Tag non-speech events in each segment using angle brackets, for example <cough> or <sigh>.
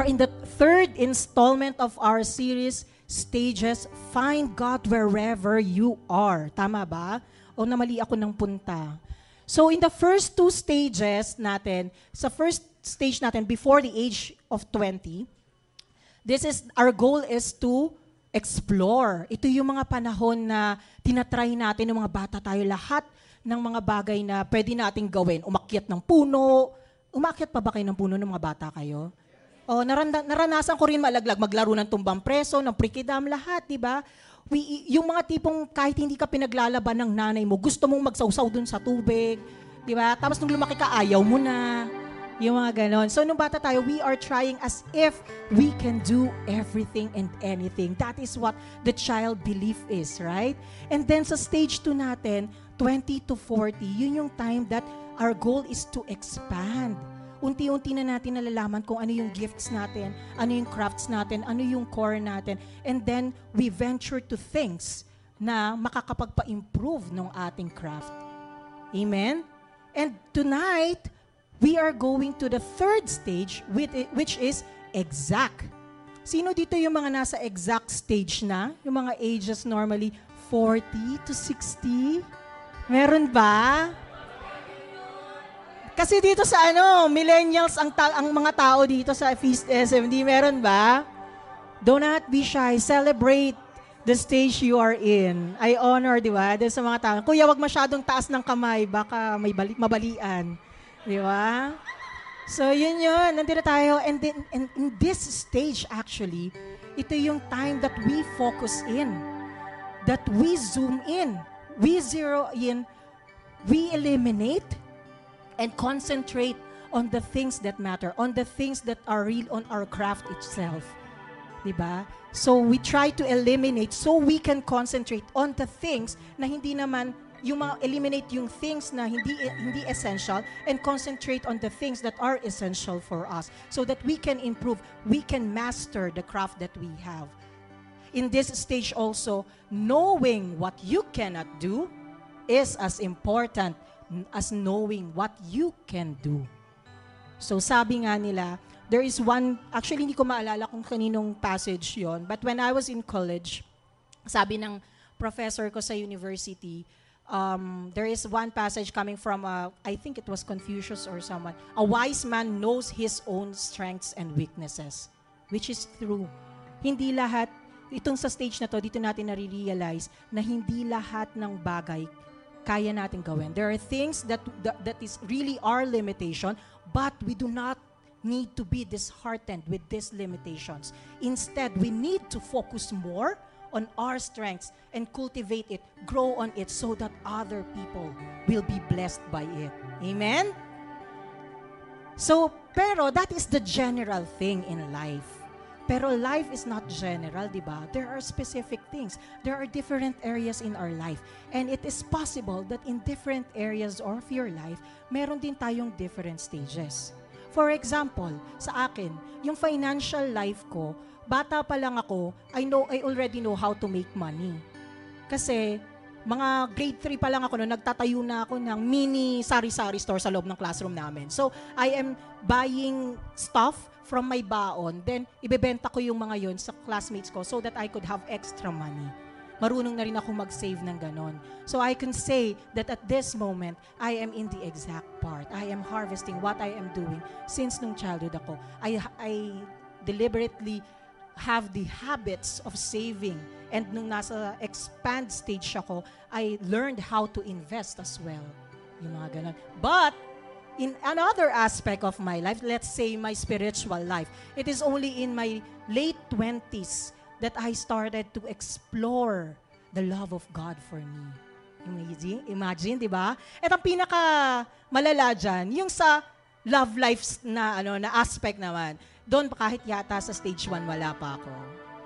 are in the third installment of our series, Stages, Find God Wherever You Are. Tama ba? O namali ako ng punta. So in the first two stages natin, sa first stage natin, before the age of 20, this is, our goal is to explore. Ito yung mga panahon na tinatry natin ng mga bata tayo lahat ng mga bagay na pwede nating gawin. Umakyat ng puno. Umakyat pa ba kayo ng puno ng mga bata kayo? O, naranda, naranasan ko rin malaglag, maglaro ng tumbang preso, ng prikidam, lahat, di ba? We, yung mga tipong kahit hindi ka pinaglalaban ng nanay mo, gusto mong magsawsaw dun sa tubig, di ba? Tapos nung lumaki ka, ayaw mo na. Yung mga ganon. So, nung bata tayo, we are trying as if we can do everything and anything. That is what the child belief is, right? And then sa stage 2 natin, 20 to 40, yun yung time that our goal is to expand. Unti-unti na natin nalalaman kung ano yung gifts natin, ano yung crafts natin, ano yung core natin. And then, we venture to things na makakapagpa-improve ng ating craft. Amen? And tonight, we are going to the third stage, which is exact. Sino dito yung mga nasa exact stage na? Yung mga ages normally 40 to 60? Meron ba? Kasi dito sa ano, millennials ang ta- ang mga tao dito sa Feast SMD, meron ba? Do not be shy. Celebrate the stage you are in. I honor, di ba? Doon sa mga tao. Kuya, wag masyadong taas ng kamay. Baka may bali- mabalian. Di ba? So, yun yun. Nandito tayo. And, then, and in this stage, actually, ito yung time that we focus in. That we zoom in. We zero in. We eliminate and concentrate on the things that matter, on the things that are real on our craft itself. Diba? So we try to eliminate so we can concentrate on the things na hindi naman yung mga eliminate yung things na hindi hindi essential and concentrate on the things that are essential for us so that we can improve, we can master the craft that we have. In this stage also, knowing what you cannot do is as important as knowing what you can do. So sabi nga nila, there is one, actually hindi ko maalala kung kaninong passage yon but when I was in college, sabi ng professor ko sa university, um, there is one passage coming from, uh, I think it was Confucius or someone, a wise man knows his own strengths and weaknesses, which is true. Hindi lahat, itong sa stage na to, dito natin nare-realize na hindi lahat ng bagay kaya natin gawin. There are things that, that, that is really our limitation, but we do not need to be disheartened with these limitations. Instead, we need to focus more on our strengths and cultivate it, grow on it so that other people will be blessed by it. Amen? So, pero that is the general thing in life. Pero life is not general, di ba? There are specific things. There are different areas in our life. And it is possible that in different areas of your life, meron din tayong different stages. For example, sa akin, yung financial life ko, bata pa lang ako, I know I already know how to make money. Kasi mga grade 3 pa lang ako no, nagtatayo na ako ng mini sari-sari store sa loob ng classroom namin. So, I am buying stuff from my baon, then ibebenta ko yung mga yon sa classmates ko so that I could have extra money. Marunong na rin ako mag-save ng ganon. So I can say that at this moment, I am in the exact part. I am harvesting what I am doing since nung childhood ako. I, I deliberately have the habits of saving. And nung nasa expand stage ako, I learned how to invest as well. Yung mga ganon. But, in another aspect of my life, let's say my spiritual life, it is only in my late 20s that I started to explore the love of God for me. Imagine, imagine di ba? At ang pinaka malala dyan, yung sa love life na, ano, na aspect naman, doon kahit yata sa stage 1 wala pa ako.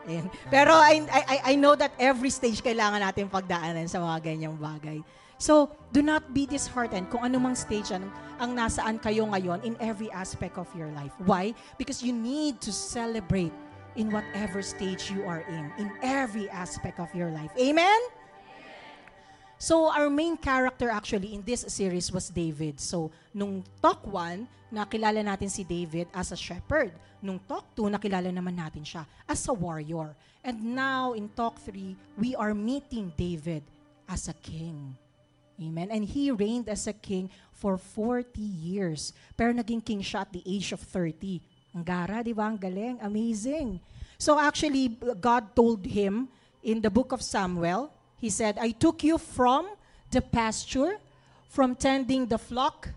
Ayan. Pero I, I, I know that every stage kailangan natin pagdaanan sa mga ganyang bagay. So, do not be disheartened kung anumang stage ang, ang nasaan kayo ngayon in every aspect of your life. Why? Because you need to celebrate in whatever stage you are in, in every aspect of your life. Amen? So our main character actually in this series was David. So nung talk 1, nakilala natin si David as a shepherd. Nung talk 2, nakilala naman natin siya as a warrior. And now in talk 3, we are meeting David as a king. Amen. And he reigned as a king for 40 years. Pero naging king siya at the age of 30. Ang gara, di ba? Ang galing. Amazing. So actually, God told him in the book of Samuel, He said, I took you from the pasture, from tending the flock,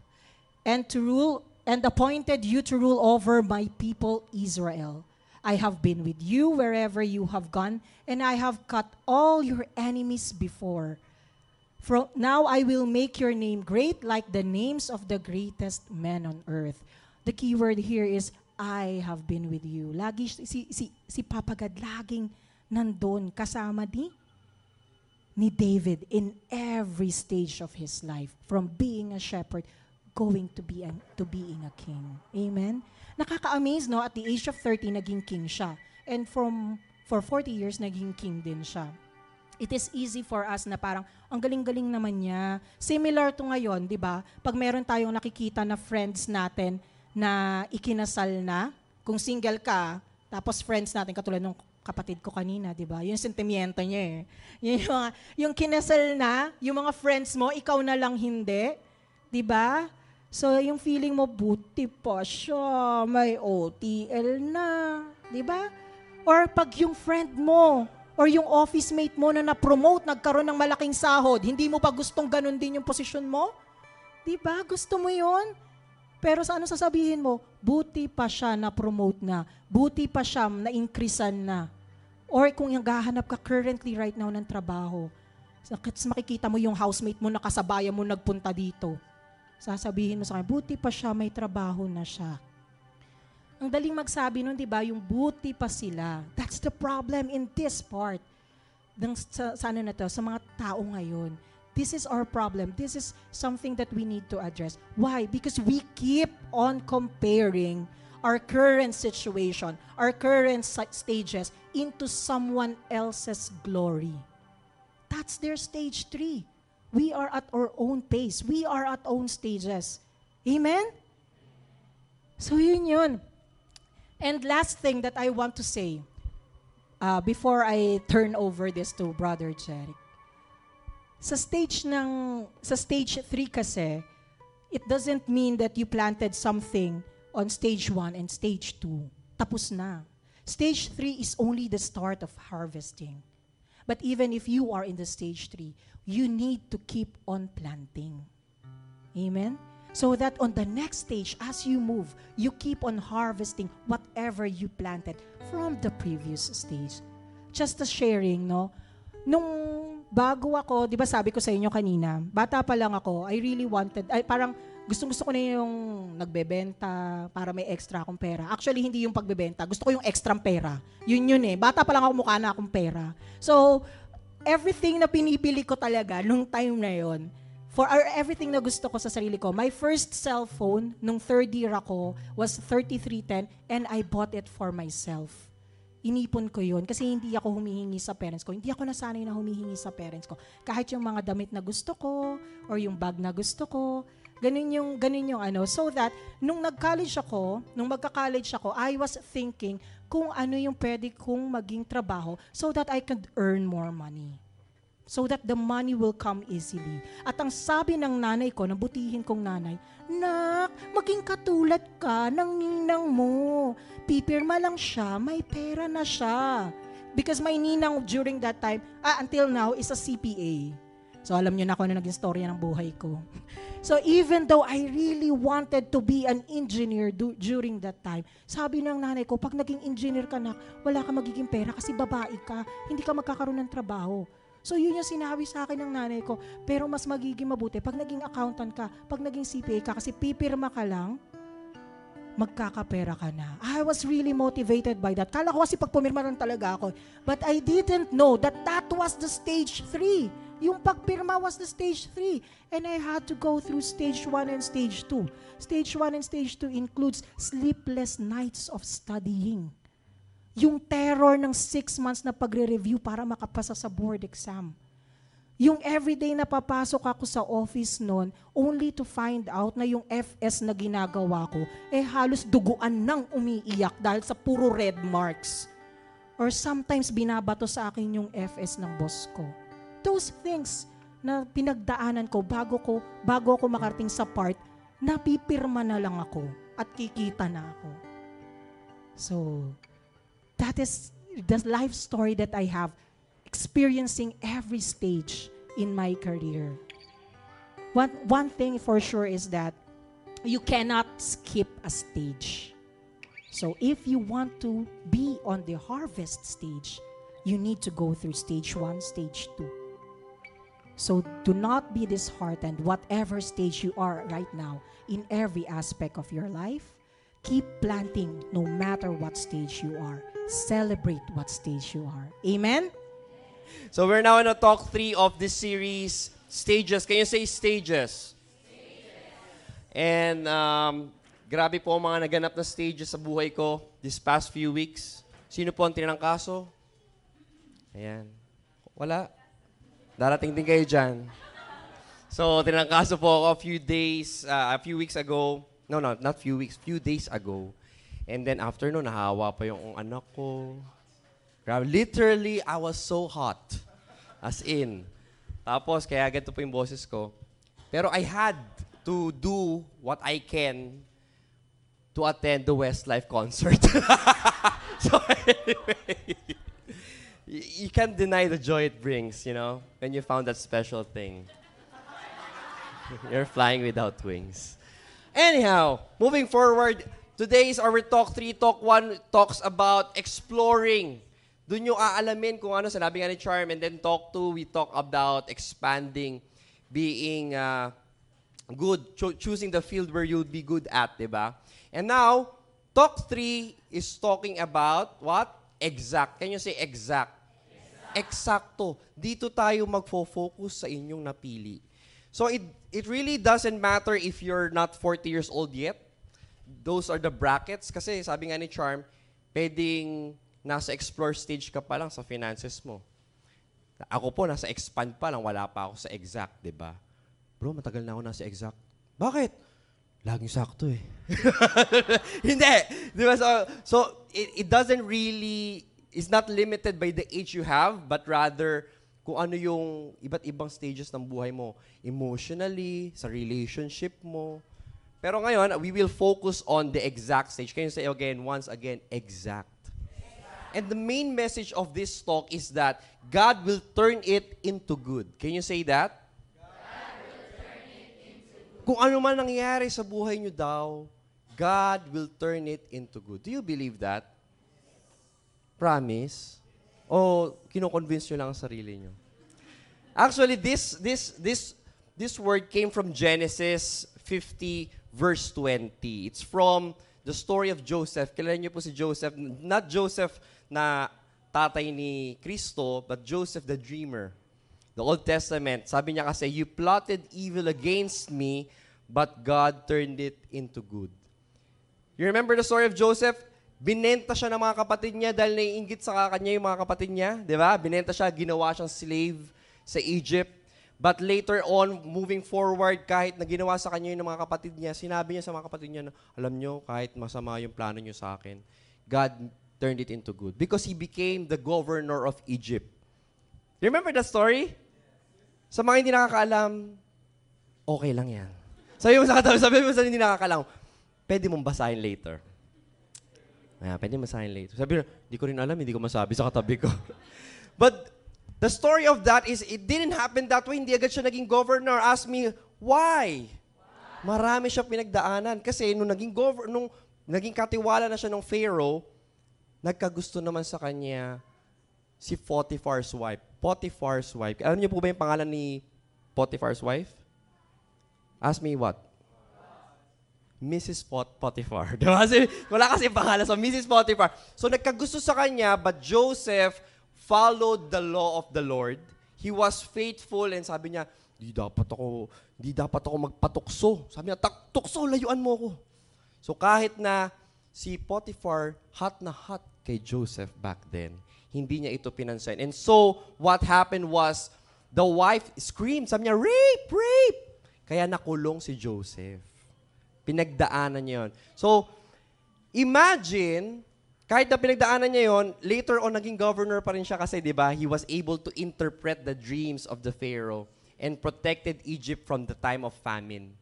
and to rule and appointed you to rule over my people Israel. I have been with you wherever you have gone, and I have cut all your enemies before. From now I will make your name great like the names of the greatest men on earth. The key word here is I have been with you. Lagi si si si Papa God laging nandun kasama ni ni David in every stage of his life from being a shepherd going to be an, to being a king. Amen. Nakaka-amaze no at the age of 30 naging king siya. And from for 40 years naging king din siya. It is easy for us na parang ang galing-galing naman niya. Similar to ngayon, 'di ba? Pag meron tayong nakikita na friends natin na ikinasal na, kung single ka, tapos friends natin katulad ng kapatid ko kanina, di ba? Yung sentimiento niya eh. Yung, yung, yung kinasal na, yung mga friends mo, ikaw na lang hindi. Di ba? So, yung feeling mo, buti pa siya, may OTL na. Di ba? Or pag yung friend mo, or yung office mate mo na na-promote, nagkaroon ng malaking sahod, hindi mo pa gustong ganun din yung posisyon mo? Di ba? Gusto mo yon? Pero sa ano sasabihin mo, buti pa siya na-promote na, buti pa siya na-increasean na. Or kung yung gahanap ka currently right now ng trabaho, makikita mo yung housemate mo nakasabaya mo nagpunta dito. Sasabihin mo sa kanya, buti pa siya, may trabaho na siya. Ang daling magsabi nun, di ba, yung buti pa sila. That's the problem in this part. Ng, sa, sa ano na to, sa mga tao ngayon. This is our problem. This is something that we need to address. Why? Because we keep on comparing our current situation, our current stages into someone else's glory. That's their stage three. We are at our own pace. We are at own stages. Amen? So yun yun. And last thing that I want to say uh, before I turn over this to Brother Jeric. Sa stage ng sa stage 3 kasi, it doesn't mean that you planted something on stage 1 and stage 2, tapos na. Stage 3 is only the start of harvesting. But even if you are in the stage 3, you need to keep on planting. Amen? So that on the next stage, as you move, you keep on harvesting whatever you planted from the previous stage. Just a sharing, no? Nung bago ako, di ba sabi ko sa inyo kanina, bata pa lang ako, I really wanted, ay parang gustong-gusto ko na yung nagbebenta para may extra akong pera. Actually, hindi yung pagbebenta. Gusto ko yung extra pera. Yun yun eh. Bata pa lang ako mukha na akong pera. So, everything na pinipili ko talaga nung time na yon for or everything na gusto ko sa sarili ko. My first cellphone nung third year ako was 3310 and I bought it for myself inipon ko yun kasi hindi ako humihingi sa parents ko. Hindi ako nasanay na humihingi sa parents ko. Kahit yung mga damit na gusto ko or yung bag na gusto ko, Ganun yung, ganun yung ano. So that, nung nag-college ako, nung magka-college ako, I was thinking kung ano yung pwede kong maging trabaho so that I could earn more money. So that the money will come easily. At ang sabi ng nanay ko, ng butihin kong nanay, Nak, maging katulad ka ng ninang mo. Pipirma lang siya, may pera na siya. Because my ninang during that time, ah, until now, is a CPA. So alam niyo na kung ano naging storya ng buhay ko. <laughs> So even though I really wanted to be an engineer do, during that time, sabi ng nanay ko, pag naging engineer ka na, wala ka magiging pera kasi babae ka, hindi ka magkakaroon ng trabaho. So yun yung sinabi sa akin ng nanay ko, pero mas magiging mabuti pag naging accountant ka, pag naging CPA ka, kasi pipirma ka lang, magkakapera ka na. I was really motivated by that. Kala ko kasi pag pumirma lang talaga ako. But I didn't know that that was the stage 3 yung pagpirma was the stage 3. And I had to go through stage 1 and stage 2. Stage 1 and stage 2 includes sleepless nights of studying. Yung terror ng 6 months na pagre-review para makapasa sa board exam. Yung everyday na papasok ako sa office noon, only to find out na yung FS na ginagawa ko, eh halos duguan nang umiiyak dahil sa puro red marks. Or sometimes binabato sa akin yung FS ng boss ko. Those things na pinagdaanan ko bago ko bago ako makarating sa part, napipirma na lang ako at kikita na ako. So, that is the life story that I have experiencing every stage in my career. One, one thing for sure is that you cannot skip a stage. So if you want to be on the harvest stage, you need to go through stage one, stage two. So do not be disheartened, whatever stage you are right now, in every aspect of your life. Keep planting no matter what stage you are. Celebrate what stage you are. Amen? So we're now in a talk three of this series, stages. Can you say stages? And um, grabe po mga naganap na stages sa buhay ko this past few weeks. Sino po ang tinangkaso? Ayan. Wala. Darating din kayo dyan. So, tinangkaso po ako a few days, uh, a few weeks ago. No, no, not few weeks, few days ago. And then after no, nahawa pa yung anak ko. Literally, I was so hot. As in. Tapos, kaya ganito po yung boses ko. Pero I had to do what I can to attend the Westlife concert. <laughs> so anyway, <laughs> you can't deny the joy it brings, you know, when you found that special thing. <laughs> You're flying without wings. Anyhow, moving forward, today's our Talk 3, Talk 1 talks about exploring. Doon yung aalamin kung ano, sinabi nga ni Charm, and then Talk 2, we talk about expanding, being uh, good, cho- choosing the field where you'll be good at, di ba? And now, Talk 3 is talking about what? Exact. Can you say exact? Eksakto. Dito tayo magfo-focus sa inyong napili. So it it really doesn't matter if you're not 40 years old yet. Those are the brackets kasi sabi nga ni Charm, pwedeng nasa explore stage ka pa lang sa finances mo. Ako po nasa expand pa lang, wala pa ako sa exact, 'di ba? Bro, matagal na ako nasa exact. Bakit? Laging sakto eh. <laughs> Hindi. Di ba? So, so it, it doesn't really, it's not limited by the age you have, but rather kung ano yung iba't ibang stages ng buhay mo. Emotionally, sa relationship mo. Pero ngayon, we will focus on the exact stage. Can you say again, once again, exact. And the main message of this talk is that God will turn it into good. Can you say that? Kung ano man nangyari sa buhay nyo daw, God will turn it into good. Do you believe that? Promise? O kino-convince nyo lang ang sarili nyo? Actually, this, this, this, this word came from Genesis 50 verse 20. It's from the story of Joseph. Kilala niyo po si Joseph. Not Joseph na tatay ni Kristo, but Joseph the dreamer. The Old Testament, sabi niya kasi, You plotted evil against me, but God turned it into good. You remember the story of Joseph? Binenta siya ng mga kapatid niya dahil naiingit sa kanya yung mga kapatid niya. Di ba? Binenta siya, ginawa siyang slave sa Egypt. But later on, moving forward, kahit na ginawa sa kanya yung mga kapatid niya, sinabi niya sa mga kapatid niya alam niyo, kahit masama yung plano niyo sa akin, God turned it into good. Because he became the governor of Egypt. Remember that story? Sa mga hindi nakakaalam, okay lang yan. Sabi mo sa katabi, sabi mo sa hindi nakakaalam, pwede mong basahin later. Ayan, pwede basahin later. Sabi hindi ko rin alam, hindi ko masabi sa katabi ko. <laughs> But the story of that is, it didn't happen that way. Hindi agad siya naging governor. Ask me, why? Marami siya pinagdaanan. Kasi nung naging, governor, nung naging katiwala na siya ng Pharaoh, nagkagusto naman sa kanya si Potiphar's wife. Potiphar's wife. Alam niyo po ba yung pangalan ni Potiphar's wife? Ask me what? Mrs. Pot Potiphar. <laughs> Diba? Kasi, wala kasi pangalan. So, Mrs. Potiphar. So, nagkagusto sa kanya, but Joseph followed the law of the Lord. He was faithful and sabi niya, di dapat ako, di dapat ako magpatukso. Sabi niya, "Tak- tukso, layuan mo ako. So, kahit na si Potiphar, hot na hot kay Joseph back then, hindi niya ito pinansin. And so, what happened was, the wife screamed. Sabi niya, rape, rape. Kaya nakulong si Joseph. Pinagdaanan niya yun. So, imagine, kahit na pinagdaanan niya yon, later on, naging governor pa rin siya kasi, di ba, he was able to interpret the dreams of the Pharaoh and protected Egypt from the time of famine.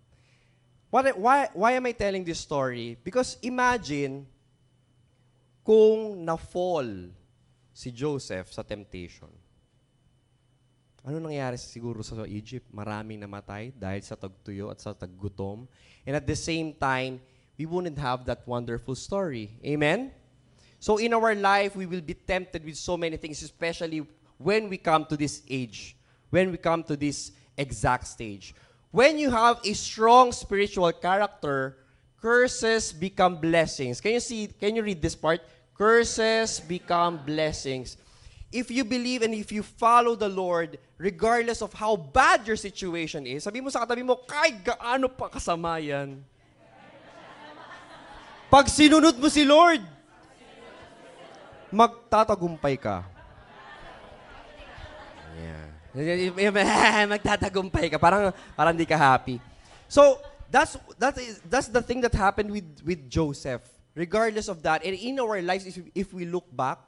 What, why, why am I telling this story? Because imagine kung na-fall si Joseph sa temptation. Ano nangyari siguro sa Egypt? Maraming namatay dahil sa tagtuyo at sa taggutom. And at the same time, we wouldn't have that wonderful story. Amen? So in our life, we will be tempted with so many things, especially when we come to this age, when we come to this exact stage. When you have a strong spiritual character, curses become blessings. Can you see, can you read this part? Curses become blessings. If you believe and if you follow the Lord, regardless of how bad your situation is, sabi mo sa katabi mo, kahit gaano pa kasama yan. Pag sinunod mo si Lord, magtatagumpay ka. Yeah. <laughs> magtatagumpay ka. Parang, parang di ka happy. So, that's, that is, that's the thing that happened with, with Joseph. Regardless of that, and in our lives, if, if we look back,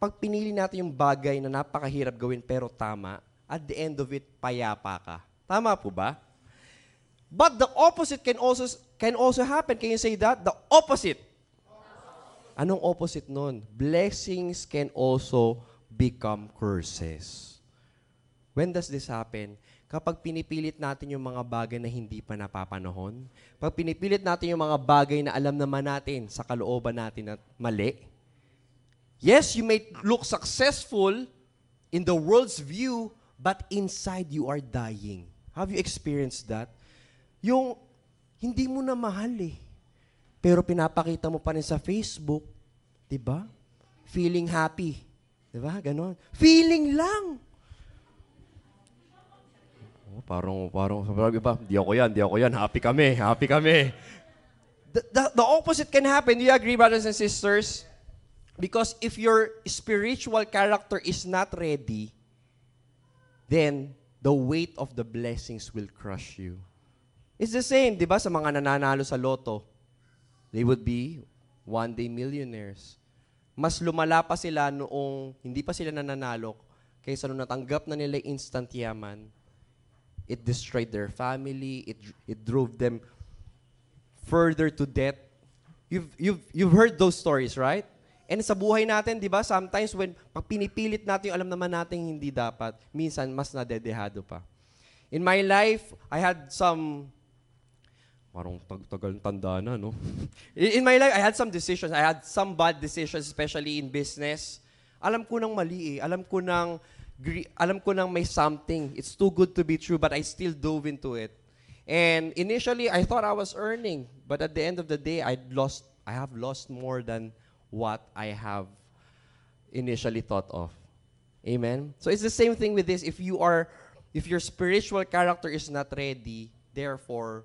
pag pinili natin yung bagay na napakahirap gawin pero tama, at the end of it, payapa ka. Tama po ba? But the opposite can also can also happen. Can you say that? The opposite. Anong opposite nun? Blessings can also become curses. When does this happen? Kapag pinipilit natin yung mga bagay na hindi pa napapanahon, pag pinipilit natin yung mga bagay na alam naman natin sa kalooban natin at mali, yes, you may look successful in the world's view, but inside you are dying. Have you experienced that? Yung hindi mo na mahal eh. Pero pinapakita mo pa rin sa Facebook, 'di ba? Feeling happy. 'Di ba? Ganon. Feeling lang. Oh, parang parang sabi ba, di ako 'yan, di ako 'yan. Happy kami, happy kami. The, the, the opposite can happen. Do you agree, brothers and sisters? Because if your spiritual character is not ready, then the weight of the blessings will crush you. It's the same, di ba, sa mga nananalo sa loto. They would be one-day millionaires. Mas lumala pa sila noong hindi pa sila nananalo kaysa nung natanggap na nila instant yaman. It destroyed their family. It, it drove them further to death. You've, you've, you've heard those stories, right? And sa buhay natin, di ba, sometimes when pag pinipilit natin yung alam naman natin hindi dapat, minsan mas nadedehado pa. In my life, I had some Parang tag tagal tanda na, no? <laughs> In my life, I had some decisions. I had some bad decisions, especially in business. Alam ko nang mali eh. Alam ko nang, alam ko nang may something. It's too good to be true, but I still dove into it. And initially, I thought I was earning. But at the end of the day, I lost, I have lost more than what I have initially thought of. Amen? So it's the same thing with this. If you are, if your spiritual character is not ready, therefore,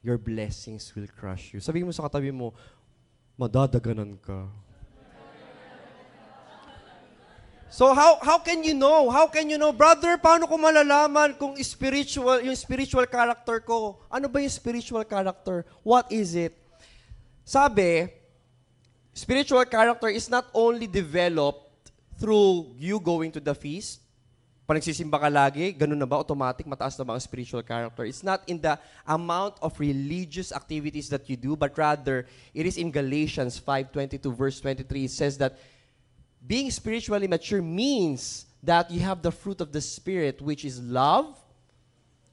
your blessings will crush you. Sabihin mo sa katabi mo, madadaganan ka. So how how can you know? How can you know, brother? Paano ko malalaman kung spiritual yung spiritual character ko? Ano ba yung spiritual character? What is it? Sabi, spiritual character is not only developed through you going to the feast, pag nagsisimba ka lagi, ganun na ba, automatic, mataas na ba ang spiritual character? It's not in the amount of religious activities that you do, but rather, it is in Galatians 5.22 verse 23, it says that being spiritually mature means that you have the fruit of the Spirit, which is love,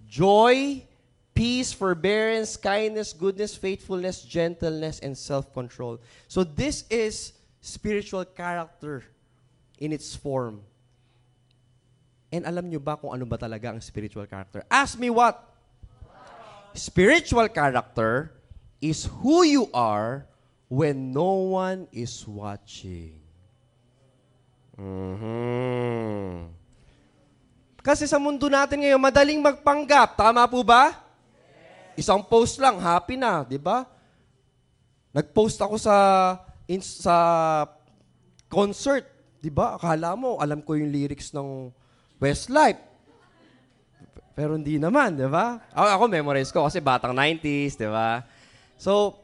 joy, peace, forbearance, kindness, goodness, faithfulness, gentleness, and self-control. So this is spiritual character in its form. And alam nyo ba kung ano ba talaga ang spiritual character? Ask me what? Spiritual character is who you are when no one is watching. Mm-hmm. Kasi sa mundo natin ngayon, madaling magpanggap. Tama po ba? Isang post lang, happy na, di ba? Nag-post ako sa in, sa concert, di ba? Akala mo, alam ko yung lyrics ng Westlife. Pero hindi naman, di ba? Ako, memorize ko kasi batang 90s, di ba? So,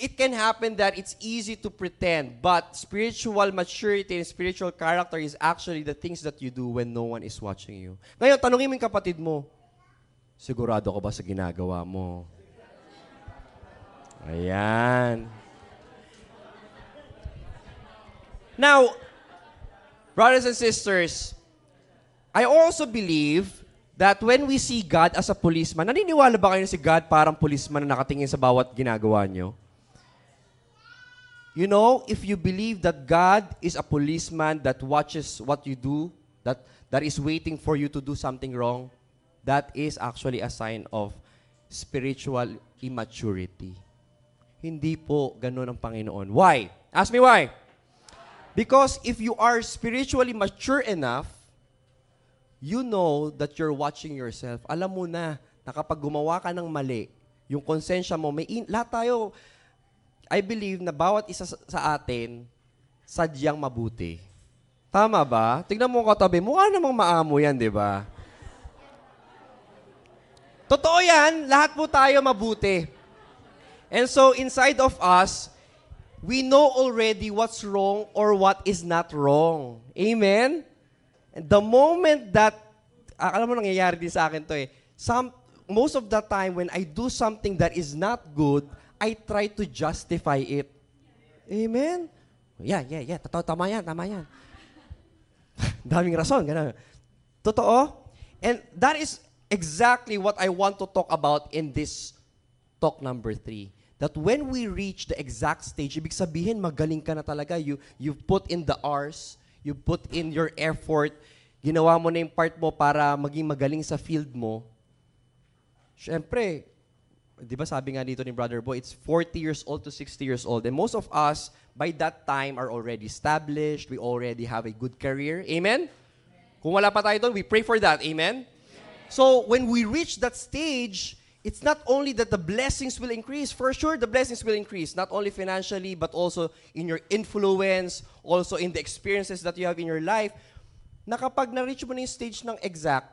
it can happen that it's easy to pretend, but spiritual maturity and spiritual character is actually the things that you do when no one is watching you. Ngayon, tanungin mo yung kapatid mo, sigurado ka ba sa ginagawa mo? Ayan. Now, brothers and sisters, I also believe that when we see God as a policeman, naniniwala ba kayo na si God parang policeman na nakatingin sa bawat ginagawa nyo? You know, if you believe that God is a policeman that watches what you do, that, that is waiting for you to do something wrong, that is actually a sign of spiritual immaturity. Hindi po ganun ang Panginoon. Why? Ask me why. Because if you are spiritually mature enough, you know that you're watching yourself. Alam mo na, na kapag gumawa ka ng mali, yung konsensya mo, may in, lahat tayo, I believe na bawat isa sa, atin, sadyang mabuti. Tama ba? Tignan mo katabi, mukha namang maamo yan, di ba? Totoo yan, lahat po tayo mabuti. And so inside of us, we know already what's wrong or what is not wrong. Amen? And the moment that, ah, alam mo nangyayari din sa akin to eh, some, most of the time when I do something that is not good, I try to justify it. Amen? Yeah, yeah, yeah. Totoo, tama yan, tama yan. <laughs> Daming rason, gano'n. Totoo? And that is exactly what I want to talk about in this talk number three. That when we reach the exact stage, ibig sabihin, magaling ka na talaga. You, you put in the hours, you put in your effort, ginawa mo na yung part mo para maging magaling sa field mo. Siyempre, di ba sabi nga dito ni Brother Boy, it's 40 years old to 60 years old. And most of us, by that time, are already established. We already have a good career. Amen? Kung wala pa tayo doon, we pray for that. Amen? So, when we reach that stage, it's not only that the blessings will increase. For sure, the blessings will increase. Not only financially, but also in your influence, also in the experiences that you have in your life. Na kapag na-reach mo na yung stage ng exact,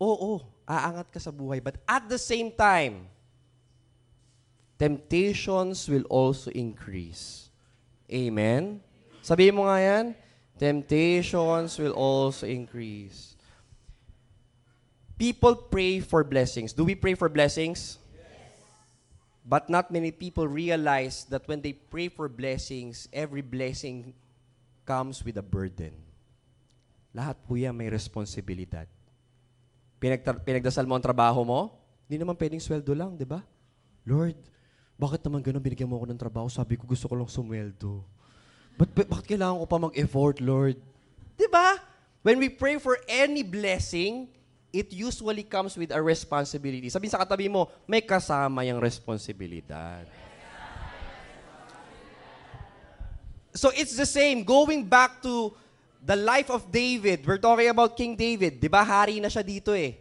oo, aangat ka sa buhay. But at the same time, temptations will also increase. Amen? Sabihin mo nga yan, temptations will also increase. People pray for blessings. Do we pray for blessings? But not many people realize that when they pray for blessings, every blessing comes with a burden. Lahat po yan may responsibilidad. Pinagtar- pinagdasal mo ang trabaho mo, hindi naman pwedeng sweldo lang, di ba? Lord, bakit naman ganun binigyan mo ako ng trabaho? Sabi ko gusto ko lang sumweldo. But, but bakit kailangan ko pa mag-effort, Lord? Di ba? When we pray for any blessing, it usually comes with a responsibility. Sabihin sa katabi mo, may kasama yung responsibilidad. So it's the same. Going back to the life of David, we're talking about King David. Di ba, hari na siya dito eh.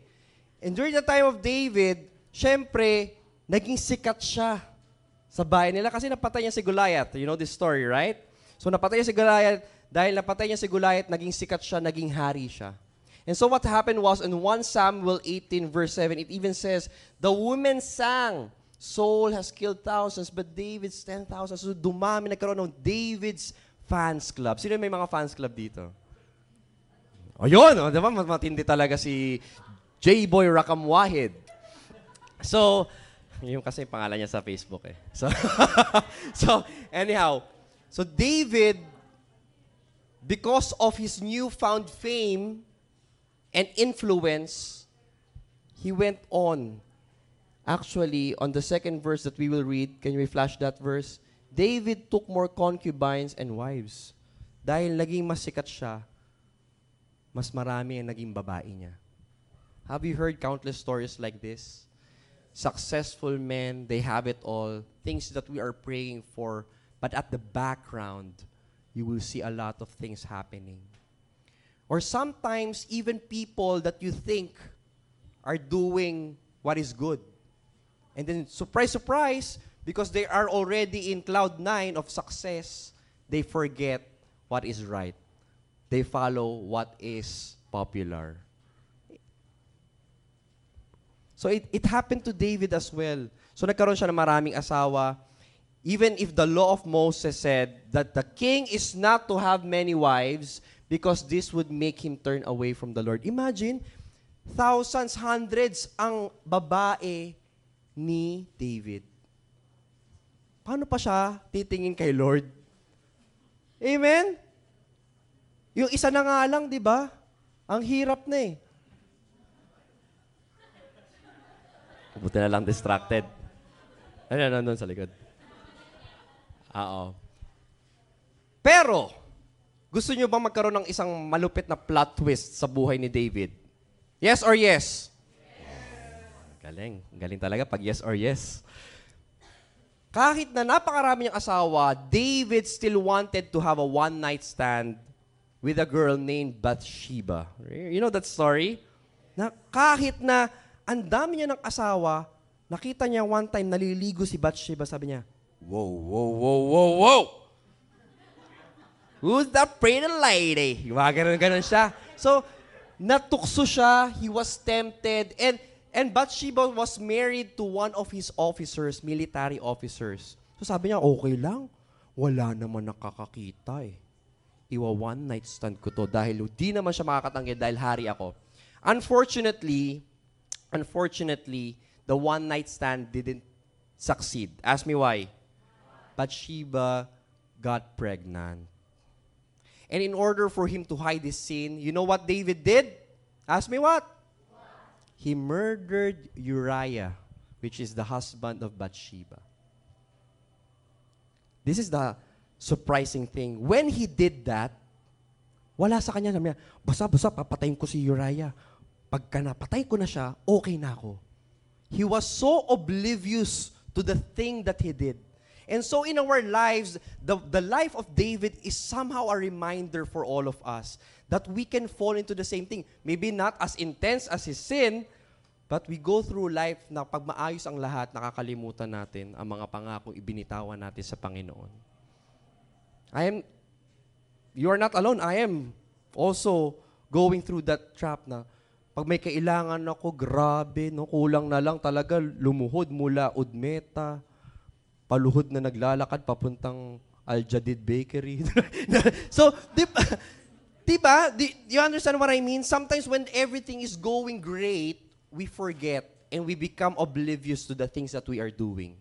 And during the time of David, syempre, naging sikat siya sa bahay nila kasi napatay niya si Goliath. You know this story, right? So napatay niya si Goliath, dahil napatay niya si Goliath, naging sikat siya, naging hari siya. And so what happened was in 1 Samuel 18 verse 7, it even says, the women sang, Saul has killed thousands, but David's 10,000. So dumami, nagkaroon ng David's fans club. Sino may mga fans club dito? Ayun, oh, di ba? Matindi talaga si J-Boy Rakam Wahid. So, yung kasi yung pangalan niya sa Facebook eh. So, <laughs> so anyhow, so David, because of his newfound fame and influence, he went on. Actually, on the second verse that we will read, can you flash that verse? David took more concubines and wives. Dahil naging mas sikat siya, mas marami ang naging babae niya. Have you heard countless stories like this? Successful men, they have it all. Things that we are praying for. But at the background, you will see a lot of things happening. Or sometimes, even people that you think are doing what is good. And then, surprise, surprise, because they are already in cloud nine of success, they forget what is right. They follow what is popular. So it, it happened to David as well. So nagkaroon siya ng maraming asawa. Even if the law of Moses said that the king is not to have many wives because this would make him turn away from the Lord. Imagine, thousands, hundreds ang babae ni David. Paano pa siya titingin kay Lord? Amen? Yung isa na nga lang, di ba? Ang hirap na eh. Buti na lang distracted. Ano na nandun sa likod? Oo. Pero, gusto nyo bang magkaroon ng isang malupit na plot twist sa buhay ni David? Yes or yes? Galing. Galing talaga pag yes or yes. Kahit na napakarami niyang asawa, David still wanted to have a one-night stand with a girl named Bathsheba. You know that story? Na kahit na ang dami niya ng asawa, nakita niya one time naliligo si Bathsheba, sabi niya, Whoa, whoa, whoa, whoa, whoa! Who's that pretty lady? Yung mga ganun-ganun siya. So, natukso siya, he was tempted, and and Bathsheba was married to one of his officers, military officers. So sabi niya, okay lang. Wala naman nakakakita eh. Iwa one night stand ko to dahil di naman siya makakatanggi dahil hari ako. Unfortunately, unfortunately, the one night stand didn't succeed. Ask me why. Bathsheba got pregnant. And in order for him to hide his sin, you know what David did? Ask me what? He murdered Uriah, which is the husband of Bathsheba. This is the surprising thing. When he did that, wala sa kanya, sabi niya, basta, papatayin ko si Uriah. Pagka napatay ko na siya, okay na ako. He was so oblivious to the thing that he did. And so in our lives, the, the life of David is somehow a reminder for all of us that we can fall into the same thing. Maybe not as intense as his sin, but we go through life na pag maayos ang lahat, nakakalimutan natin ang mga pangakong ibinitawan natin sa Panginoon. I am, you are not alone. I am also going through that trap na pag may kailangan ako, grabe, no, kulang na lang talaga lumuhod mula Udmeta, paluhod na naglalakad papuntang Al Jadid Bakery. <laughs> so, di ba, di you understand what I mean? Sometimes when everything is going great, we forget and we become oblivious to the things that we are doing.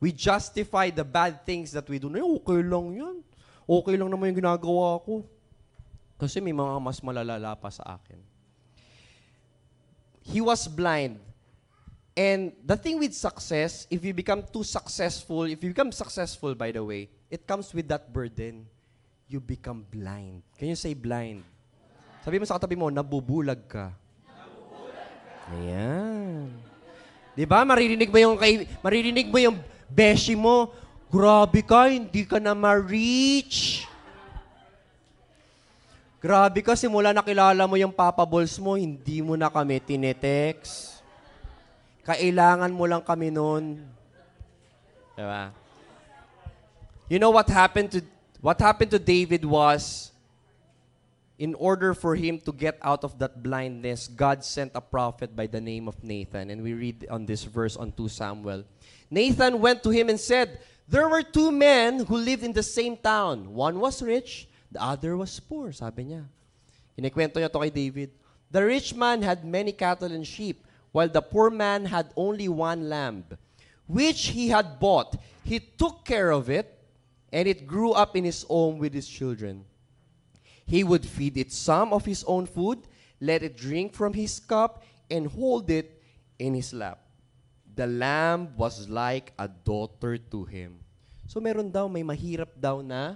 We justify the bad things that we do. Na, okay lang yan. Okay lang naman yung ginagawa ko. Kasi may mga mas malalala pa sa akin. He was blind. And the thing with success, if you become too successful, if you become successful, by the way, it comes with that burden. You become blind. Can you say blind? Sabi mo sa katabi mo, nabubulag ka. Nabubulag ka. Ayan. Di ba? Maririnig mo yung, kay, maririnig mo yung beshi mo, grabe ka, hindi ka na ma-reach. Grabe ka, simula nakilala mo yung Papa Balls mo, hindi mo na kami tinetext. Kailangan mo lang kami noon. Diba? You know what happened to what happened to David was in order for him to get out of that blindness, God sent a prophet by the name of Nathan. And we read on this verse on 2 Samuel. Nathan went to him and said, There were two men who lived in the same town. One was rich, the other was poor, sabi niya. Kinikwento niya to kay David. The rich man had many cattle and sheep, while the poor man had only one lamb, which he had bought. He took care of it, and it grew up in his home with his children. He would feed it some of his own food, let it drink from his cup, and hold it in his lap. The lamb was like a daughter to him. So meron daw, may mahirap daw na,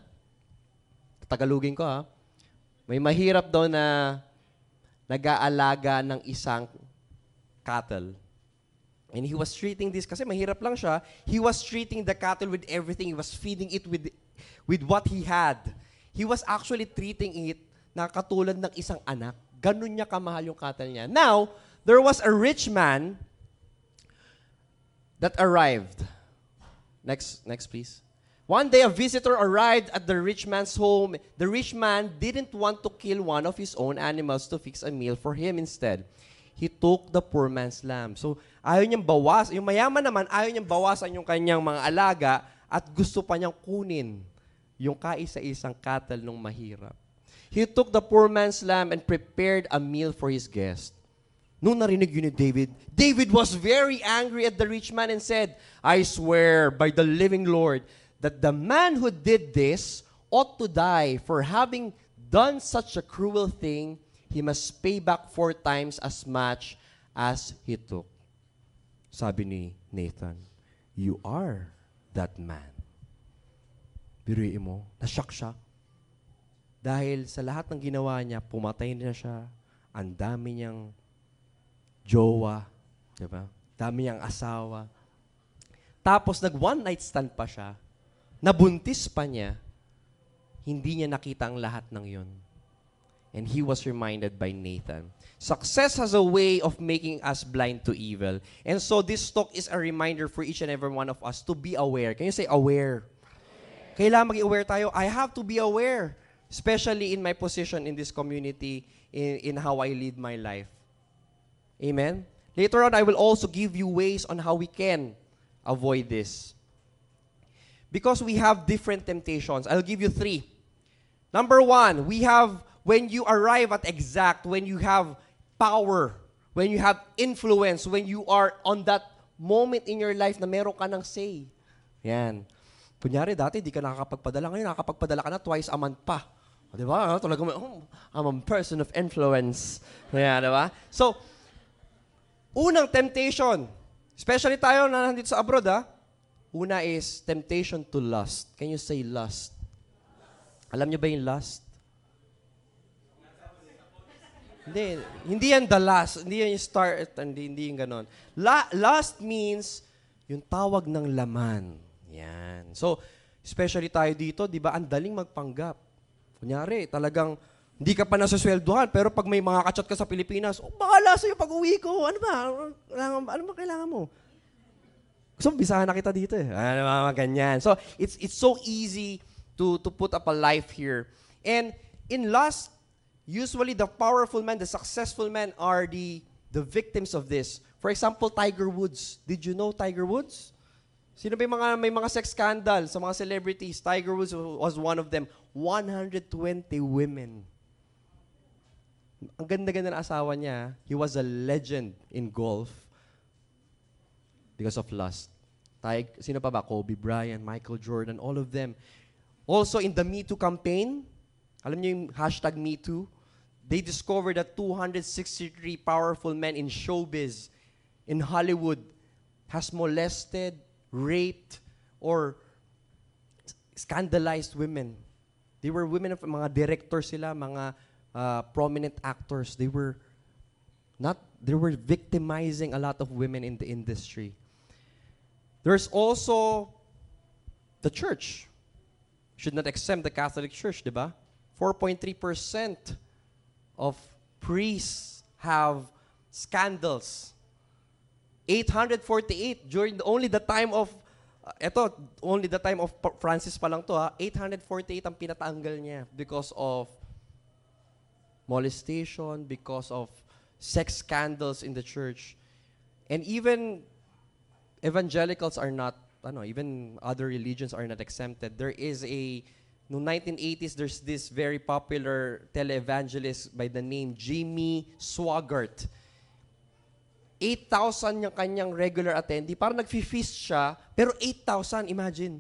tagalugin ko ha, may mahirap daw na nag-aalaga ng isang cattle. And he was treating this, kasi mahirap lang siya, he was treating the cattle with everything. He was feeding it with, with what he had. He was actually treating it na katulad ng isang anak. Ganun niya kamahal yung cattle niya. Now, there was a rich man that arrived. Next, next please. One day, a visitor arrived at the rich man's home. The rich man didn't want to kill one of his own animals to fix a meal for him instead. He took the poor man's lamb. So, ayaw niyang bawas. Yung mayaman naman, ayaw niyang bawasan yung kanyang mga alaga at gusto pa niyang kunin yung kaisa-isang cattle ng mahirap. He took the poor man's lamb and prepared a meal for his guest. Nung narinig yun ni David, David was very angry at the rich man and said, I swear by the living Lord that the man who did this ought to die for having done such a cruel thing he must pay back four times as much as he took. Sabi ni Nathan, You are that man. Biruin mo, nashock siya. Dahil sa lahat ng ginawa niya, pumatay na siya, ang dami niyang jowa, di ba? Dami niyang asawa. Tapos nag one night stand pa siya, nabuntis pa niya, hindi niya nakita ang lahat ng yon and he was reminded by Nathan. Success has a way of making us blind to evil. And so this talk is a reminder for each and every one of us to be aware. Can you say aware? Kailangan maging aware tayo. I have to be aware, especially in my position in this community, in, in how I lead my life. Amen? Later on, I will also give you ways on how we can avoid this. Because we have different temptations. I'll give you three. Number one, we have when you arrive at exact, when you have power, when you have influence, when you are on that moment in your life na meron ka ng say. Yan. Kunyari, dati di ka nakakapagpadala. Ngayon, nakakapagpadala ka na twice a month pa. O, di ba? Talaga, oh, I'm a person of influence. Yan, di ba? So, unang temptation, especially tayo na nandito sa abroad, ha? Una is temptation to lust. Can you say lust? Alam niyo ba yung lust? Hindi, hindi yan the last. Hindi yan yung start. Hindi, hindi yung ganon. La, last means yung tawag ng laman. Yan. So, especially tayo dito, di ba, ang daling magpanggap. Kunyari, talagang hindi ka pa nasasweldohan, pero pag may mga kachat ka sa Pilipinas, oh, bahala sa'yo pag uwi ko. Ano ba? Ano, ano ba kailangan mo? Gusto mo, bisahan na kita dito eh. Ano ba, ganyan. So, it's, it's so easy to, to put up a life here. And in last usually the powerful men, the successful men are the, the victims of this. For example, Tiger Woods. Did you know Tiger Woods? Sino yung mga, may mga sex scandal sa mga celebrities? Tiger Woods was one of them. 120 women. Ang ganda-ganda ng asawa niya. He was a legend in golf because of lust. Tig sino pa ba? Kobe Bryant, Michael Jordan, all of them. Also in the Me Too campaign, alam niyo yung hashtag Me Too? They discovered that 263 powerful men in showbiz in Hollywood has molested, raped, or scandalized women. They were women of mga directors sila, mga uh, prominent actors. They were not they were victimizing a lot of women in the industry. There's also the church. Should not exempt the Catholic Church, di ba? 4.3% of priests have scandals. 848 during the, only the time of uh, eto only the time of Francis pa lang to ha. 848 ang pinatanggal niya because of molestation because of sex scandals in the church. And even evangelicals are not ano even other religions are not exempted. There is a Noong 1980s, there's this very popular televangelist by the name Jimmy Swaggart. 8,000 yung kanyang regular attendee. Parang nag-feast siya, pero 8,000, imagine.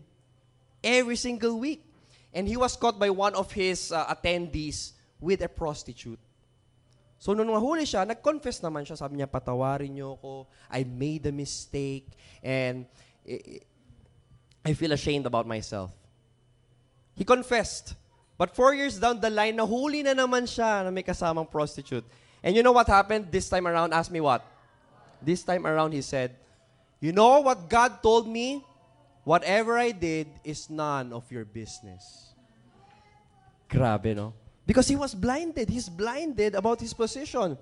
Every single week. And he was caught by one of his uh, attendees with a prostitute. So nung nahuli siya, nag-confess naman siya. Sabi niya, patawarin niyo ako. I made a mistake. And I feel ashamed about myself. He confessed. But four years down the line, nahuli na naman siya na may kasamang prostitute. And you know what happened this time around? Ask me what? This time around, he said, You know what God told me? Whatever I did is none of your business. Grabe, no? Because he was blinded. He's blinded about his position.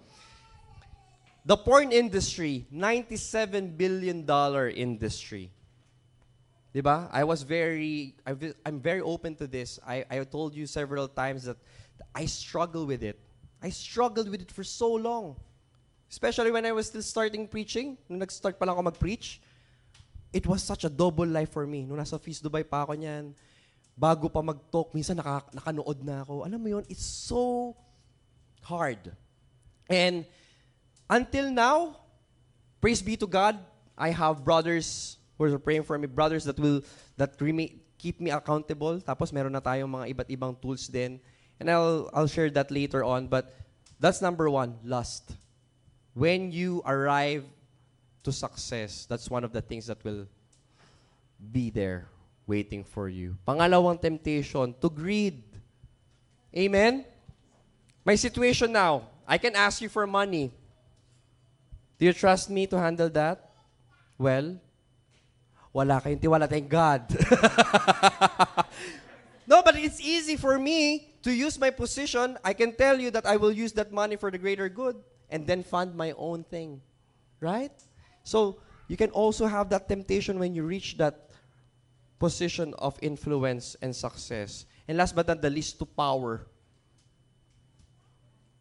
The porn industry, $97 billion industry. Diba? I was very, I'm very open to this. I, I told you several times that I struggle with it. I struggled with it for so long. Especially when I was still starting preaching, nung nag-start pa lang ako mag-preach, it was such a double life for me. Nung nasa Feast Dubai pa ako niyan, bago pa mag-talk, minsan naka, nakanood na ako. Alam mo yun, it's so hard. And until now, praise be to God, I have brothers who are praying for me, brothers that will, that keep me accountable. Tapos meron na tayong mga iba't ibang tools din. And I'll, I'll share that later on. But that's number one, lust. When you arrive to success, that's one of the things that will be there waiting for you. Pangalawang temptation, to greed. Amen? My situation now, I can ask you for money. Do you trust me to handle that? Well, wala kayong tiwala. Thank God. <laughs> no, but it's easy for me to use my position. I can tell you that I will use that money for the greater good and then fund my own thing. Right? So, you can also have that temptation when you reach that position of influence and success. And last but not the least, to power.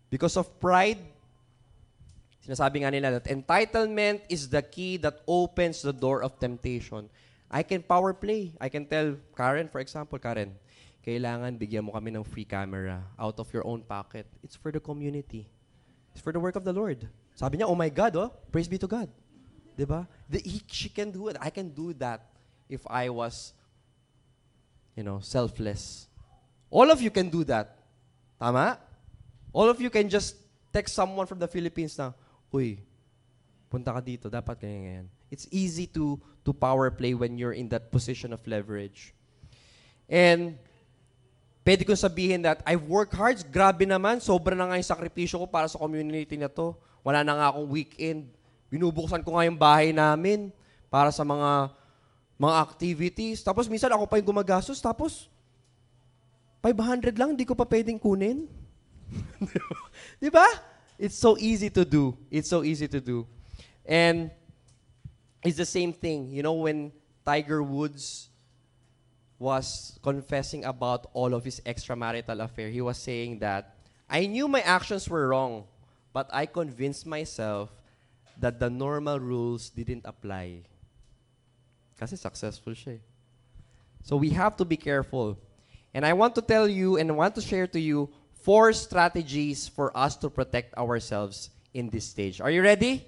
Because of pride, sinasabi nga nila that entitlement is the key that opens the door of temptation. I can power play. I can tell Karen, for example, Karen, kailangan bigyan mo kami ng free camera out of your own pocket. It's for the community. It's for the work of the Lord. Sabi niya, oh my God, oh, praise be to God. Diba? The, he, she can do it. I can do that if I was, you know, selfless. All of you can do that. Tama? All of you can just text someone from the Philippines na, Uy, punta ka dito, dapat ganyan, ganyan. It's easy to, to power play when you're in that position of leverage. And, pwede kong sabihin that, I've worked hard, grabe naman, sobra na nga yung sakripisyo ko para sa community na to. Wala na nga akong weekend. Binubuksan ko nga yung bahay namin para sa mga mga activities. Tapos minsan ako pa yung gumagastos. Tapos, 500 lang, di ko pa pwedeng kunin. <laughs> di ba? It's so easy to do. It's so easy to do. And it's the same thing. You know, when Tiger Woods was confessing about all of his extramarital affair, he was saying that, I knew my actions were wrong, but I convinced myself that the normal rules didn't apply. Kasi successful siya eh. So we have to be careful. And I want to tell you and want to share to you four strategies for us to protect ourselves in this stage. Are you ready?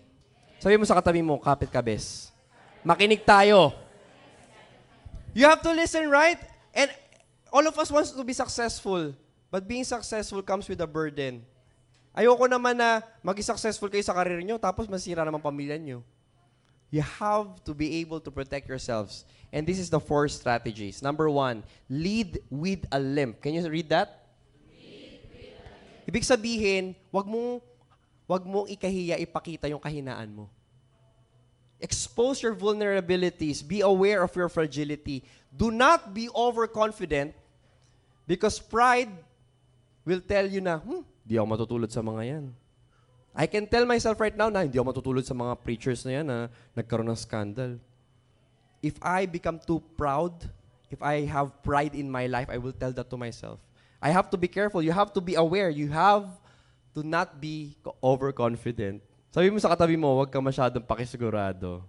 Sabi mo sa katabi mo, kapit kabes. Makinig tayo. You have to listen, right? And all of us wants to be successful. But being successful comes with a burden. Ayoko naman na maging successful kayo sa karir nyo, tapos masira naman pamilya nyo. You have to be able to protect yourselves. And this is the four strategies. Number one, lead with a limp. Can you read that? Lead with a limp. Ibig sabihin, wag mong, wag mong ikahiya ipakita yung kahinaan mo. Expose your vulnerabilities. Be aware of your fragility. Do not be overconfident because pride will tell you na, hmm, di ako matutulad sa mga yan. I can tell myself right now na hindi ako matutulad sa mga preachers na yan na nagkaroon ng scandal. If I become too proud, if I have pride in my life, I will tell that to myself. I have to be careful. You have to be aware. You have to not be overconfident. Sabi mo sa katabi mo, huwag ka masyadong pakisigurado.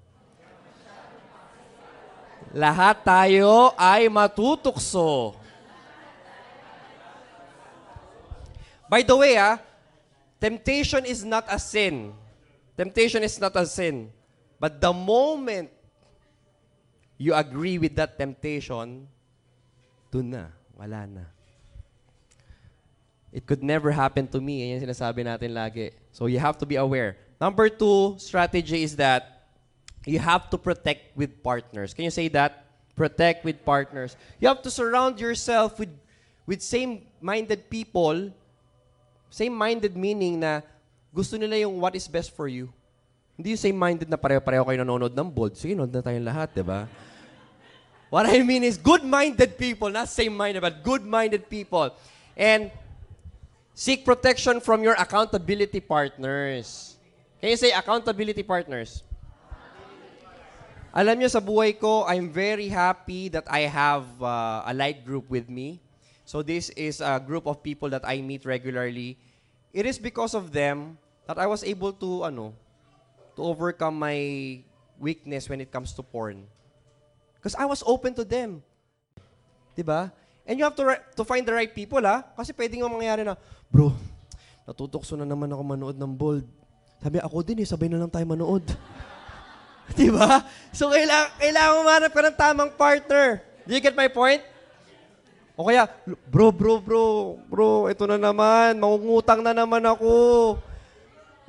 Lahat tayo ay matutukso. By the way, ah, temptation is not a sin. Temptation is not a sin. But the moment you agree with that temptation, dun na, wala na. It could never happen to me. Yan yung sinasabi natin lagi. So you have to be aware. Number two strategy is that you have to protect with partners. Can you say that? Protect with partners. You have to surround yourself with with same-minded people. Same-minded meaning na gusto nila yung what is best for you. Hindi yung same-minded na pareho-pareho kayo nanonood ng bold. Sige, nood na tayong lahat, di ba? What I mean is good-minded people, not same-minded, but good-minded people. And seek protection from your accountability partners. Can you say accountability partners? Alam niyo sa buhay ko, I'm very happy that I have uh, a light group with me. So this is a group of people that I meet regularly. It is because of them that I was able to, ano, to overcome my weakness when it comes to porn. Because I was open to them. Diba? And you have to to find the right people, ha? Kasi pwedeng mangyari na, bro, natutokso na naman ako manood ng bold. Sabi, ako din eh, sabay na lang tayo manood. <laughs> diba? So, kailangan, kailangan umanap ka ng tamang partner. Do you get my point? O kaya, bro, bro, bro, bro, ito na naman, mangungutang na naman ako.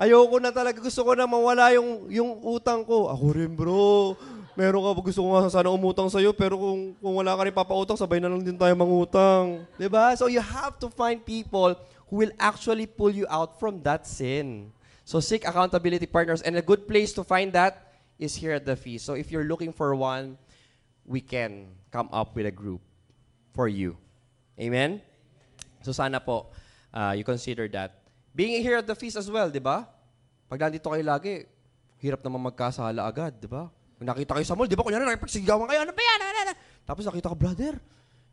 Ayoko na talaga, gusto ko na mawala yung, yung utang ko. Ako rin, bro. Meron ka, gusto ko nga sana umutang sa'yo, pero kung, kung wala ka rin papautang, sabay na lang din tayo mangutang. 'Di ba? So you have to find people who will actually pull you out from that sin. So seek accountability partners. And a good place to find that is here at the feast. So if you're looking for one, we can come up with a group for you. Amen? So sana po, uh, you consider that. Being here at the feast as well, di ba? Pag nandito kayo lagi, hirap naman magkasala agad, di ba? Kung nakita kayo sa mall, di ba? Kunyari, nakipagsigawan kayo, ano ba yan? Ano, ano? Tapos nakita ka, brother,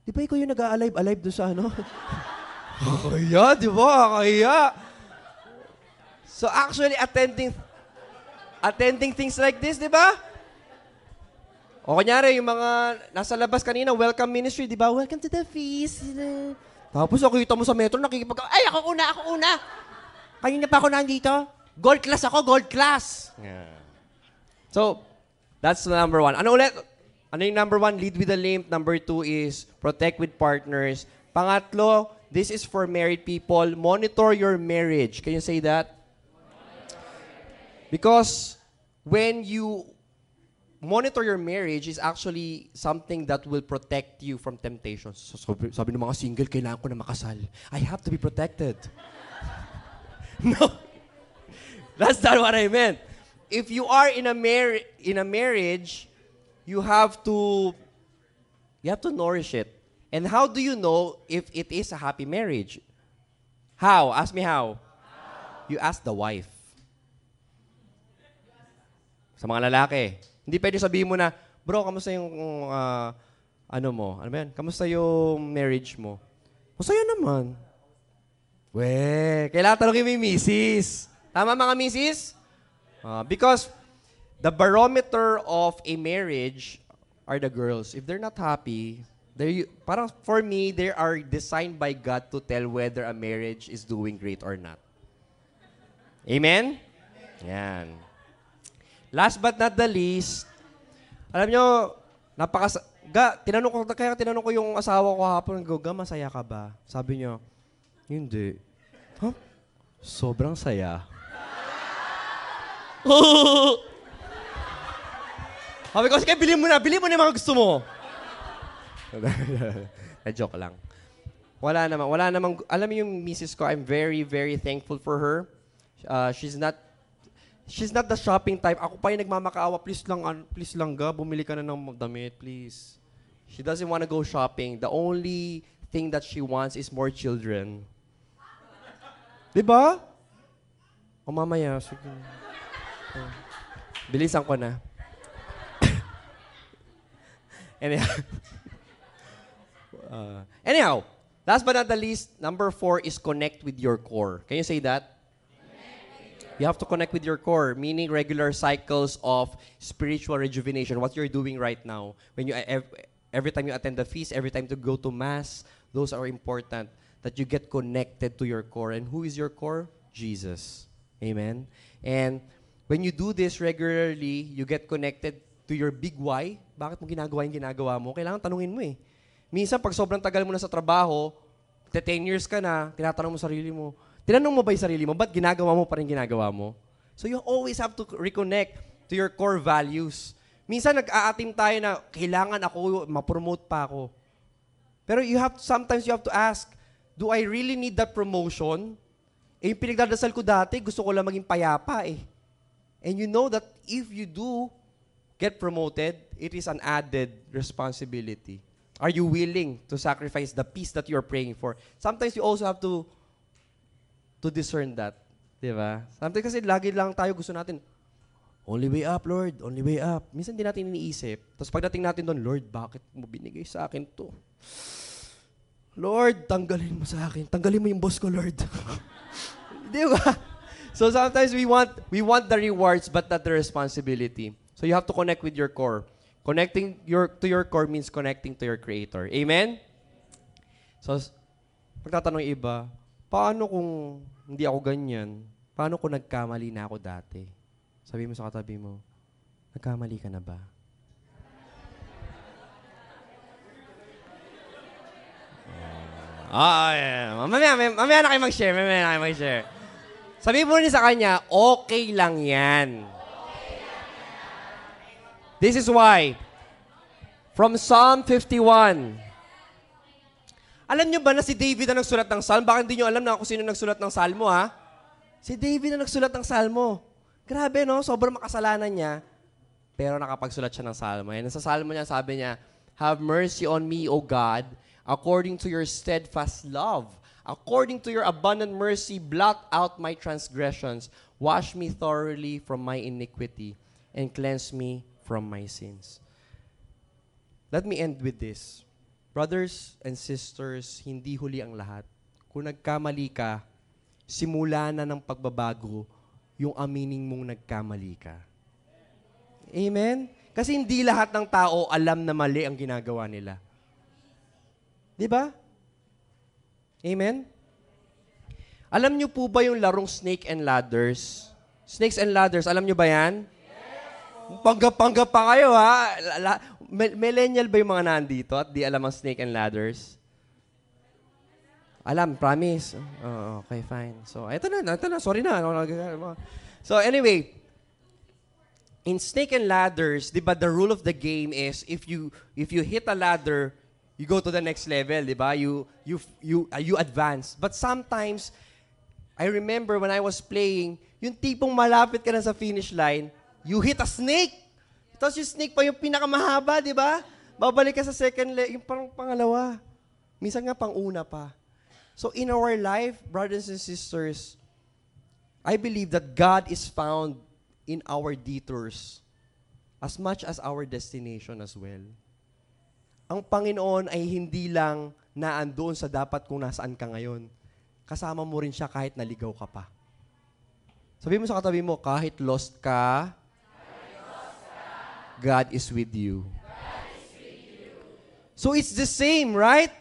di ba ikaw yung nag-alive-alive doon sa ano? <laughs> Kaya, di ba? Kaya. So actually, attending attending things like this, di ba? O kunyari, yung mga nasa labas kanina, welcome ministry, di ba? Welcome to the feast. Tapos nakita mo sa metro, nakikipag... Ay, ako una, ako una! Kanina pa ako nandito. Gold class ako, gold class! So, that's the number one. Ano ulit? Ano yung number one? Lead with the limp. Number two is protect with partners. Pangatlo, this is for married people. Monitor your marriage. Can you say that? Because when you monitor your marriage is actually something that will protect you from temptations. So, sabi, sabi ng mga single, kailangan ko na makasal. I have to be protected. <laughs> no. That's not what I meant. If you are in a mar- in a marriage, you have to you have to nourish it. And how do you know if it is a happy marriage? How? Ask me how. You ask the wife. Sa mga lalaki. Hindi pwede sabihin mo na, bro, kamusta yung, ah, ano mo? Ano ba yan? Kamusta yung marriage mo? Masaya naman. We, kailangan tanongin mo yung misis. Tama mga misis? Ah, because the barometer of a marriage are the girls. If they're not happy, they parang for me, they are designed by God to tell whether a marriage is doing great or not. Amen? Yan. Last but not the least, alam nyo, napakas... Ga, tinanong ko, kaya tinanong ko yung asawa ko hapon, go, ga, masaya ka ba? Sabi niya, hindi. Huh? Sobrang saya. Sabi ko, sige, bilhin mo na, bilhin mo na yung mga gusto mo. <laughs> Na-joke lang. Wala naman, wala namang, alam mo yung misis ko, I'm very, very thankful for her. Uh, she's not She's not the shopping type. Ako pa yung nagmamakaawa, please lang, an- please lang ga, bumili ka na ng damit, please. She doesn't want to go shopping. The only thing that she wants is more children. Di ba? O mamaya, sige. Oh. Bilisan ko <coughs> na. anyhow, <laughs> uh, anyhow, last but not the least, number four is connect with your core. Can you say that? You have to connect with your core, meaning regular cycles of spiritual rejuvenation. What you're doing right now, when you every time you attend the feast, every time to go to mass, those are important. That you get connected to your core. And who is your core? Jesus. Amen. And when you do this regularly, you get connected to your big why. Bakit mo ginagawa yung ginagawa mo? Kailangan tanungin mo eh. Minsan, pag sobrang tagal mo na sa trabaho, 10 years ka na, tinatanong mo sarili mo, Tinanong mo ba yung sarili mo, ba't ginagawa mo pa rin ginagawa mo? So you always have to reconnect to your core values. Minsan nag-aatim tayo na kailangan ako, ma-promote pa ako. Pero you have sometimes you have to ask, do I really need that promotion? Eh, yung pinagdadasal ko dati, gusto ko lang maging payapa eh. And you know that if you do get promoted, it is an added responsibility. Are you willing to sacrifice the peace that you're praying for? Sometimes you also have to to discern that. Di ba? Sometimes kasi lagi lang tayo gusto natin, only way up, Lord. Only way up. Minsan din natin iniisip. Tapos pagdating natin doon, Lord, bakit mo binigay sa akin to? Lord, tanggalin mo sa akin. Tanggalin mo yung boss ko, Lord. <laughs> Di ba? So sometimes we want we want the rewards but not the responsibility. So you have to connect with your core. Connecting your to your core means connecting to your creator. Amen? So yung iba, paano kung hindi ako ganyan? Paano kung nagkamali na ako dati? Sabi mo sa katabi mo, nagkamali ka na ba? Ah, yeah. Mamaya, mamaya, mamaya na kayo mag-share. Mamaya na kayo mag-share. Sabi mo rin sa kanya, okay lang yan. This is why. From Psalm 51. Alam nyo ba na si David ang nagsulat ng Psalm? Baka hindi nyo alam na kung sino nagsulat ng Salmo, ha? Si David ang nagsulat ng Salmo. Grabe, no? Sobrang makasalanan niya. Pero nakapagsulat siya ng Salmo. And sa Salmo niya, sabi niya, Have mercy on me, O God, according to your steadfast love. According to your abundant mercy, blot out my transgressions. Wash me thoroughly from my iniquity and cleanse me from my sins. Let me end with this. Brothers and sisters, hindi huli ang lahat. Kung nagkamali ka, simula na ng pagbabago yung aminin mong nagkamali ka. Amen? Kasi hindi lahat ng tao alam na mali ang ginagawa nila. Di ba? Amen? Alam niyo po ba yung larong snake and ladders? Snakes and ladders, alam niyo ba yan? Pangga-pangga pa kayo, ha? La- la- mi- millennial ba yung mga nandito at di alam ang snake and ladders? Alam, promise. Oh, okay, fine. So, eto na, eto na. Sorry na. So, anyway, in snake and ladders, di ba, the rule of the game is if you if you hit a ladder, you go to the next level, di ba? You you you uh, you advance. But sometimes I remember when I was playing, yung tipong malapit ka na sa finish line, you hit a snake. Tapos yung snake pa yung pinakamahaba, di ba? Babalik ka sa second leg, yung parang pangalawa. Minsan nga pang una pa. So in our life, brothers and sisters, I believe that God is found in our detours as much as our destination as well. Ang Panginoon ay hindi lang naandoon sa dapat kung nasaan ka ngayon. Kasama mo rin siya kahit naligaw ka pa. Sabi mo sa katabi mo, kahit lost ka, God is with you. So it's the same, right?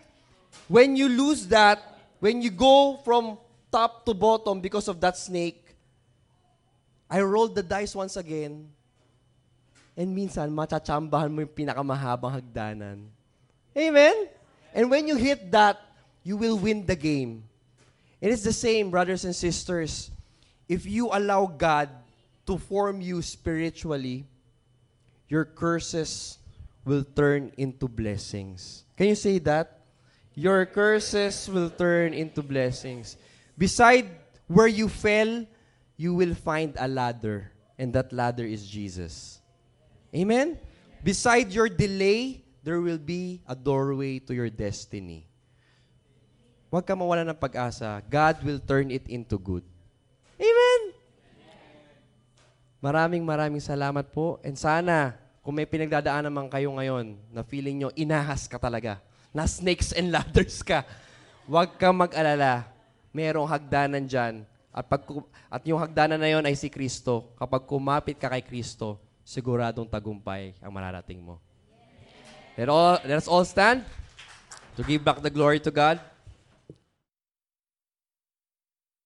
When you lose that, when you go from top to bottom because of that snake, I rolled the dice once again. And minsan, machachambahan mo yung pinakamahabang hagdanan. Amen? And when you hit that, you will win the game. It is the same, brothers and sisters. If you allow God to form you spiritually, your curses will turn into blessings. Can you say that? Your curses will turn into blessings. Beside where you fell, you will find a ladder, and that ladder is Jesus. Amen? Beside your delay, there will be a doorway to your destiny. Huwag ka mawala ng pag-asa. God will turn it into good. Amen? Maraming maraming salamat po. And sana, kung may pinagdadaan naman kayo ngayon na feeling nyo, inahas ka talaga, na snakes and ladders ka, huwag kang mag-alala. Merong hagdanan dyan. At, pag, at yung hagdanan na yon ay si Kristo. Kapag kumapit ka kay Kristo, siguradong tagumpay ang mararating mo. Let, all, let us all stand to give back the glory to God.